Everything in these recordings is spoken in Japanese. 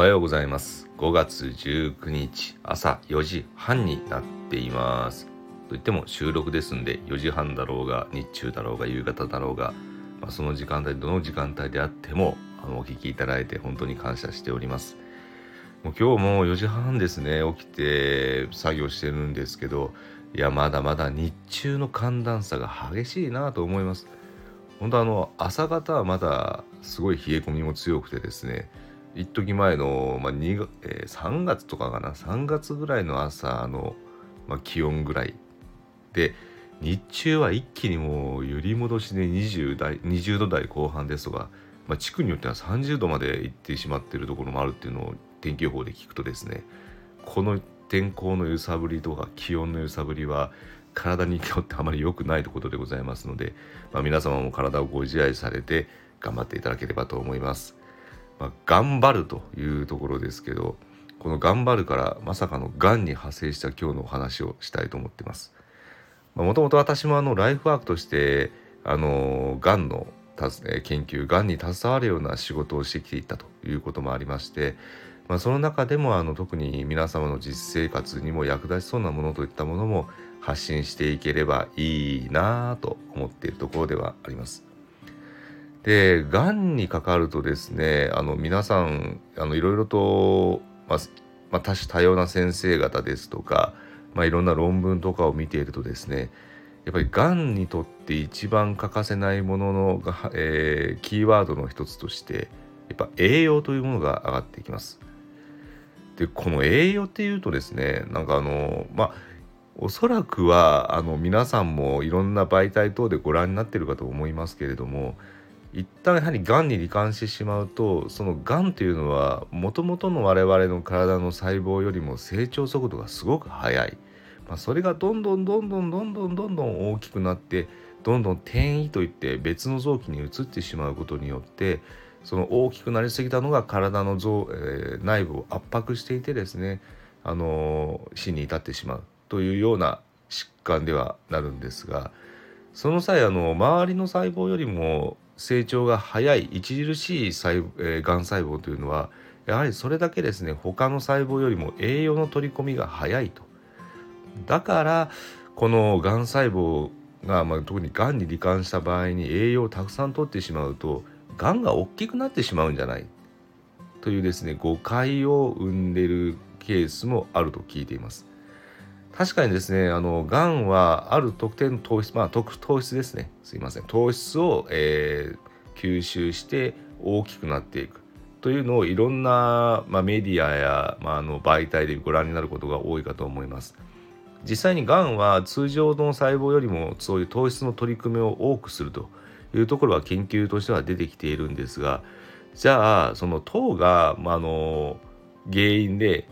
はようございます。5月19日朝4時半になっています。といっても収録ですんで4時半だろうが日中だろうが夕方だろうが、まあ、その時間帯どの時間帯であってもあのお聞きいただいて本当に感謝しております。もう今日も4時半ですね起きて作業してるんですけどいやまだまだ日中の寒暖差が激しいなと思います。本当あの朝方はまだすごい冷え込みも強くてですね一時前の、まあ2えー、3月とかかな3月ぐらいの朝の、まあ、気温ぐらいで日中は一気にもう揺り戻しで 20, 代20度台後半ですとか、まあ、地区によっては30度まで行ってしまっているところもあるっていうのを天気予報で聞くとですねこの天候の揺さぶりとか気温の揺さぶりは体にとってあまり良くないということでございますので、まあ、皆様も体をご自愛されて頑張っていただければと思います。まあ、頑張るというところですけどこの頑張るからまさかのがんに派生した今日のお話をしたいと思ってます。もともと私もあのライフワークとしてあのがんの研究がんに携わるような仕事をしてきていたということもありまして、まあ、その中でもあの特に皆様の実生活にも役立ちそうなものといったものも発信していければいいなと思っているところではあります。でがんにかかるとですねあの皆さんあのいろいろと、まあ、まあ、多種多様な先生方ですとか、まあ、いろんな論文とかを見ているとですねやっぱりがんにとって一番欠かせないものの、えー、キーワードの一つとしてやっぱ栄養というものが上がっていきます。でこの栄養っていうとですねなんかあのまあおそらくはあの皆さんもいろんな媒体等でご覧になってるかと思いますけれども一旦やはりがんに罹患してしまうとそのがんというのはもともとの我々の体の細胞よりも成長速度がすごく速い、まあ、それがどんどんどんどんどんどんどんどん大きくなってどんどん転移といって別の臓器に移ってしまうことによってその大きくなりすぎたのが体の臓、えー、内部を圧迫していてですね、あのー、死に至ってしまう。というような疾患ではなるんですがその際あの周りの細胞よりも成長が早い著しい細、えー、がん細胞というのはやはりそれだけですね他の細胞よりも栄養の取り込みが早いとだからこのがん細胞が、まあ、特にがんに罹患した場合に栄養をたくさん取ってしまうとがんが大きくなってしまうんじゃないというですね誤解を生んでいるケースもあると聞いています。確かにですねあのがんはある特定の糖質まあ特糖質ですね。すいません。糖質を、えー、吸収して大きくなっていく。というのをいろんな、まあ、メディアや、まあ、あの媒体でご覧になることが多いかと思います。実際にがんは通常の細胞よりもそういう糖質の取り組みを多くするというところは研究としては出てきているんですがじゃあその糖が、まあ、あの原因で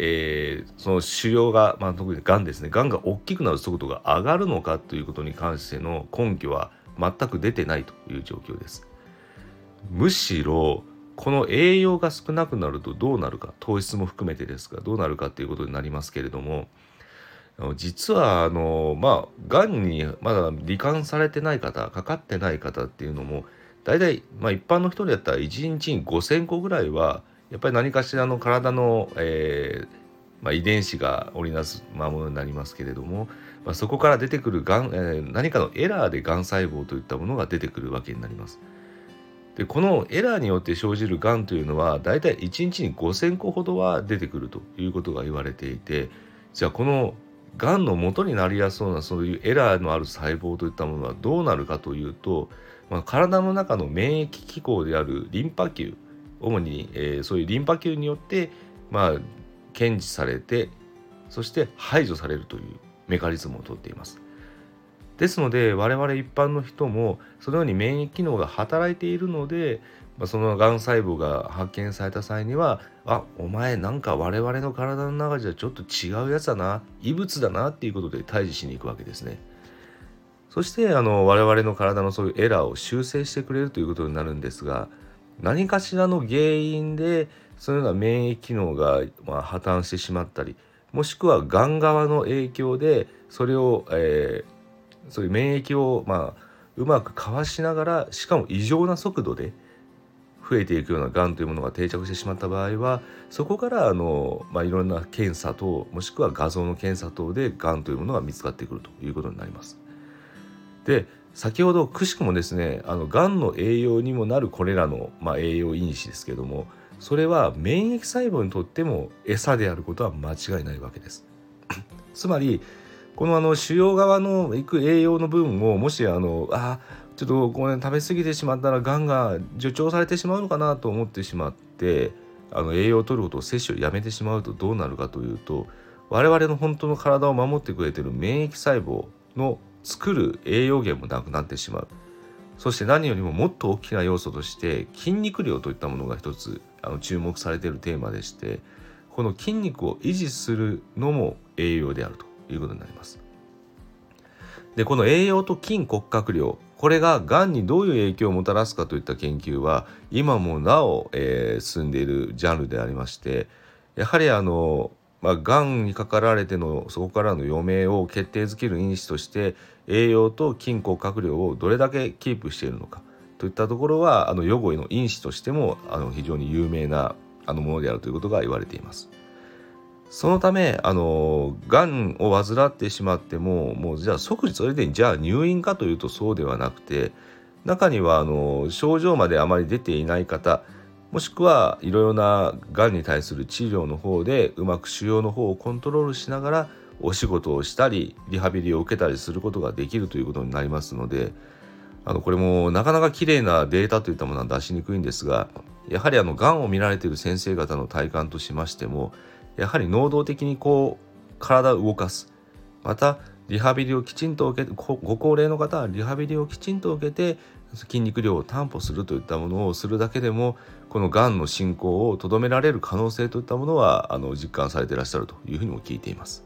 えー、その腫瘍が、まあ、特にがんですね。がんが大きくなる速度が上がるのかということに関しての根拠は全く出てないという状況です。むしろこの栄養が少なくなるとどうなるか糖質も含めてですがどうなるかということになりますけれども実はあのまあがんにまだ罹患されてない方かかってない方っていうのも大体、まあ、一般の人でやったら1日に5,000個ぐらいはやっぱり何かしらの体の、えーまあ、遺伝子が織りなすものになりますけれども、まあ、そこから出てくるがん、えー、何かのエラーでがん細胞といったものが出てくるわけになります。でこのエラーによって生じるがんというのはだいたい1日に5,000個ほどは出てくるということが言われていてじゃあこのがんの元になりやすそうなそういうエラーのある細胞といったものはどうなるかというと、まあ、体の中の免疫機構であるリンパ球主に、えー、そういうリンパ球によって、まあ、検知されてそして排除されるというメカニズムをとっています。ですので我々一般の人もそのように免疫機能が働いているので、そのがん細胞が発見された際にはあお前なんか我々の体の中じゃちょっと違うやつだな異物だなっていうことで退治しに行くわけですね。そしてあの我々の体のそういうエラーを修正してくれるということになるんですが何かしらの原因でそのような免疫機能が、まあ、破綻してしまったりもしくはがん側の影響でそれを、えー、そういう免疫を、まあ、うまくかわしながらしかも異常な速度で増えていくようながんというものが定着してしまった場合はそこからあの、まあ、いろんな検査等もしくは画像の検査等でがんというものが見つかってくるということになります。で先ほどくしくもですねあのがんの栄養にもなるこれらの、まあ、栄養因子ですけどもそれは免疫細胞にとっても餌であることは間違いないわけです。つまりこのあの腫瘍側のいく栄養の分をもしあのあちょっとこれ食べ過ぎてしまったらがんが助長されてしまうのかなと思ってしまってあの栄養を取ることを摂取をやめてしまうとどうなるかというと我々の本当の体を守ってくれてる免疫細胞の作る栄養源もなくなってしまうそして何よりももっと大きな要素として筋肉量といったものが一つあの注目されているテーマでしてこの筋肉を維持するのも栄養であるということになります。でこの栄養と筋骨格量これががんにどういう影響をもたらすかといった研究は今もなお、えー、進んでいるジャンルでありましてやはりあのまあ、がんにかかられてのそこからの余命を決定づける因子として栄養と筋骨格量をどれだけキープしているのかといったところはあの予後の因子としてもあの非常に有名なあのものであるということが言われています。そのためあのがんを患ってしまってももうじゃあ即時それでじゃあ入院かというとそうではなくて中にはあの症状まであまり出ていない方もしくはいろいろながんに対する治療の方でうまく腫瘍の方をコントロールしながらお仕事をしたりリハビリを受けたりすることができるということになりますのであのこれもなかなか綺麗なデータといったものは出しにくいんですがやはりあのがんを見られている先生方の体感としましてもやはり能動的にこう体を動かす。またリハビリをきちんと受けてご高齢の方はリハビリをきちんと受けて筋肉量を担保するといったものをするだけでもこのがんの進行をとどめられる可能性といったものはあの実感されていらっしゃるというふうにも聞いています。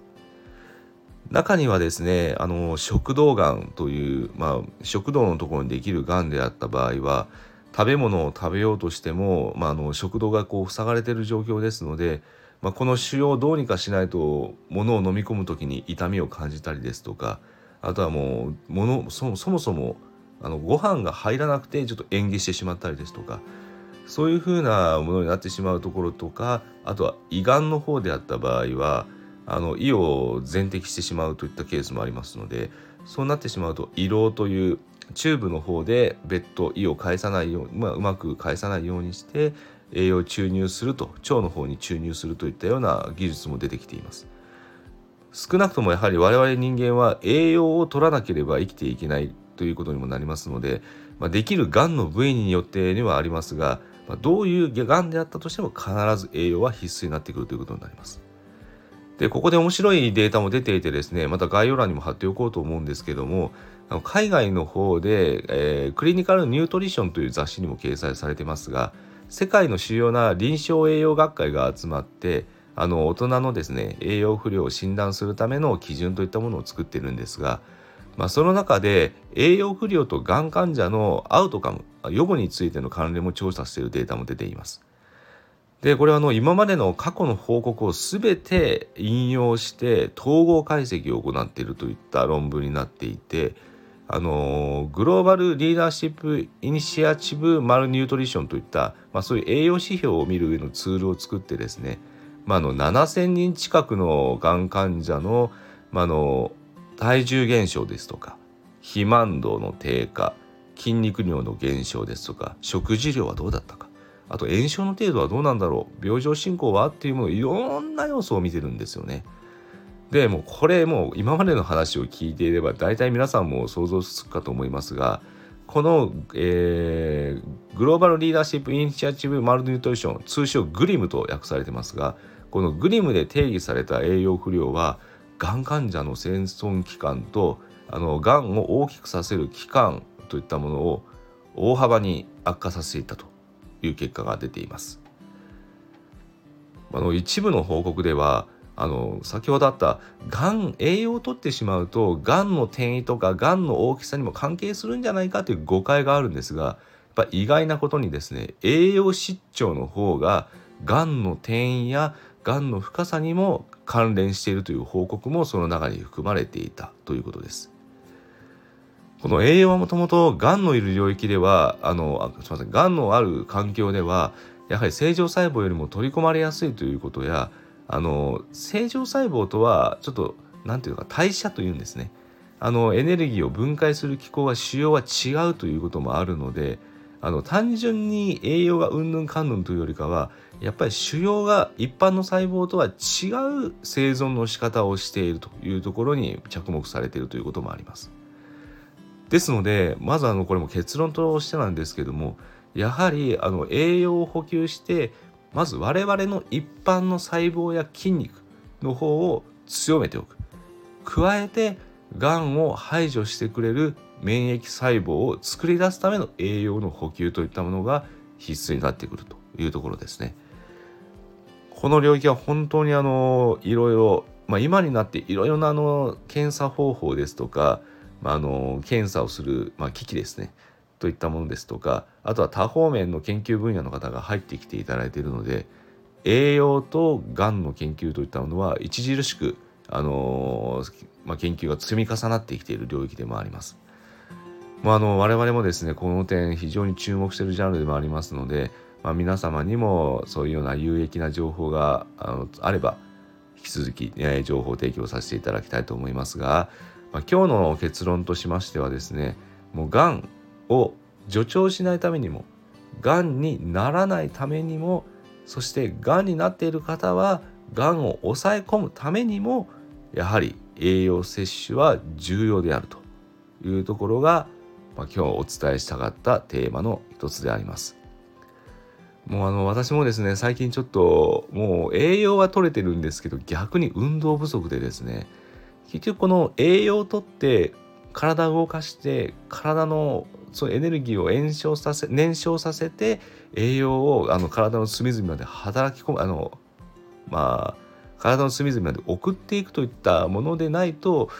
中にはですねあの食道がんという、まあ、食道のところにできるがんであった場合は食べ物を食べようとしても、まあ、あの食道がこう塞がれている状況ですのでまあ、この腫瘍をどうにかしないと物を飲み込む時に痛みを感じたりですとかあとはもう物そそもそもあのご飯が入らなくてちょっと嚥下してしまったりですとかそういうふうなものになってしまうところとかあとは胃がんの方であった場合はあの胃を全摘してしまうといったケースもありますのでそうなってしまうと胃ろうというチューブの方で別途胃を返さないように、まあ、うまく返さないようにして栄養を注入すると腸の方に注入するといったような技術も出てきています。少なくともやはり我々人間は栄養を取らなければ生きていけないということにもなりますので、まあ、できるがんの部位によってにはありますが、まあ、どういうがんであったとしても必ず栄養は必須になってくるということになります。でここで面白いデータも出ていてですねまた概要欄にも貼っておこうと思うんですけども海外の方で、えー、クリニカルニュートリションという雑誌にも掲載されてますが世界の主要な臨床栄養学会が集まってあの大人のですね栄養不良を診断するための基準といったものを作ってるんですが、まあ、その中で栄養不良とがん患者のアウトカム予後についての関連も調査しているデータも出ています。でこれはの今までの過去の報告を全て引用して統合解析を行っているといった論文になっていてあのグローバルリーダーシップイニシアチブマルニュートリションといった、まあ、そういう栄養指標を見る上のツールを作ってですね、まあ、の7,000人近くのがん患者の,、まあの体重減少ですとか肥満度の低下筋肉量の減少ですとか食事量はどうだったかあと炎症の程度はどうなんだろう病状進行はっていうものいろんな要素を見てるんですよね。でもうこれもう今までの話を聞いていれば大体皆さんも想像つくかと思いますがこの、えー、グローバルリーダーシップイニシアチブマルニュートリション通称グリムと訳されてますがこのグリムで定義された栄養不良はがん患者の生存期間とあのがんを大きくさせる期間といったものを大幅に悪化させていたという結果が出ています。あの一部の報告ではあの先ほどあったがん栄養をとってしまうとがんの転移とかがんの大きさにも関係するんじゃないかという誤解があるんですがやっぱ意外なことにですね栄養失調の方ががんの転移やがんの深さにも関連しているという報告もその中に含まれていたということです。この栄養はもともとがんのいる領域ではあのすみませんがんのある環境ではやはり正常細胞よりも取り込まれやすいということやあの正常細胞とはちょっと何ていうのか代謝というんですねあのエネルギーを分解する機構は腫瘍は違うということもあるのであの単純に栄養がうんぬんかんぬんというよりかはやっぱり腫瘍が一般の細胞とは違う生存の仕方をしているというところに着目されているということもあります。ですのでまずあのこれも結論としてなんですけどもやはりあの栄養を補給してまず我々の一般の細胞や筋肉の方を強めておく加えてがんを排除してくれる免疫細胞を作り出すための栄養の補給といったものが必須になってくるというところですね。この領域は本当にあのいろいろ、まあ、今になっていろいろなあの検査方法ですとかまあ、あの検査をする、まあ、機器ですねといったものですとかあとは多方面の研究分野の方が入ってきていただいているので栄養とがんの研究といったものは著しく、あのまあ、研究が積み重なってきている領域でもあります。まあ、あの我々もですねこの点非常に注目しているジャンルでもありますので、まあ、皆様にもそういうような有益な情報があのあれば引き続き、え情報提供させていただきたいと思いますが、まあ、今日の結論としましてはですねもうがんを助長しないためにもがんにならないためにもそしてがんになっている方はがんを抑え込むためにもやはり栄養摂取は重要であるというところが、まあ、今日お伝えしたかったテーマの一つであります。もうあの私もですね最近ちょっともう栄養は取れてるんですけど逆に運動不足でですね結局この栄養をとって体を動かして体のそうエネルギーを燃焼させ燃焼させて栄養をあの体の隅々まで働き込むあのまあ体の隅々まで送っていくといったものでないと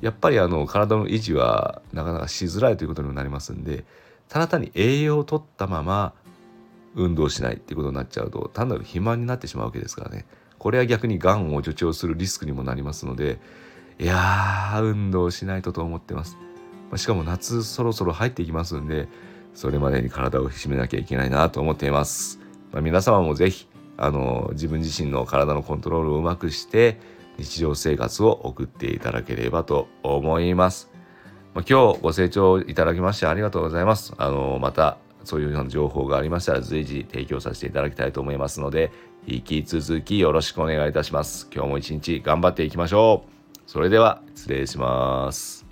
やっぱりあの体の維持はなかなかしづらいということにもなりますんでただ単に栄養を取ったまま運動しないっていうことになっちゃうと単なる肥満になってしまうわけですからねこれは逆にがんを助長するリスクにもなりますのでいやー、運動しないとと思ってます。しかも夏そろそろ入っていきますんで、それまでに体を引き締めなきゃいけないなと思っています。まあ、皆様もぜひ、あの、自分自身の体のコントロールをうまくして、日常生活を送っていただければと思います。まあ、今日ご清聴いただきましてありがとうございます。あの、また、そういうような情報がありましたら随時提供させていただきたいと思いますので、引き続きよろしくお願いいたします。今日も一日頑張っていきましょう。それでは失礼します。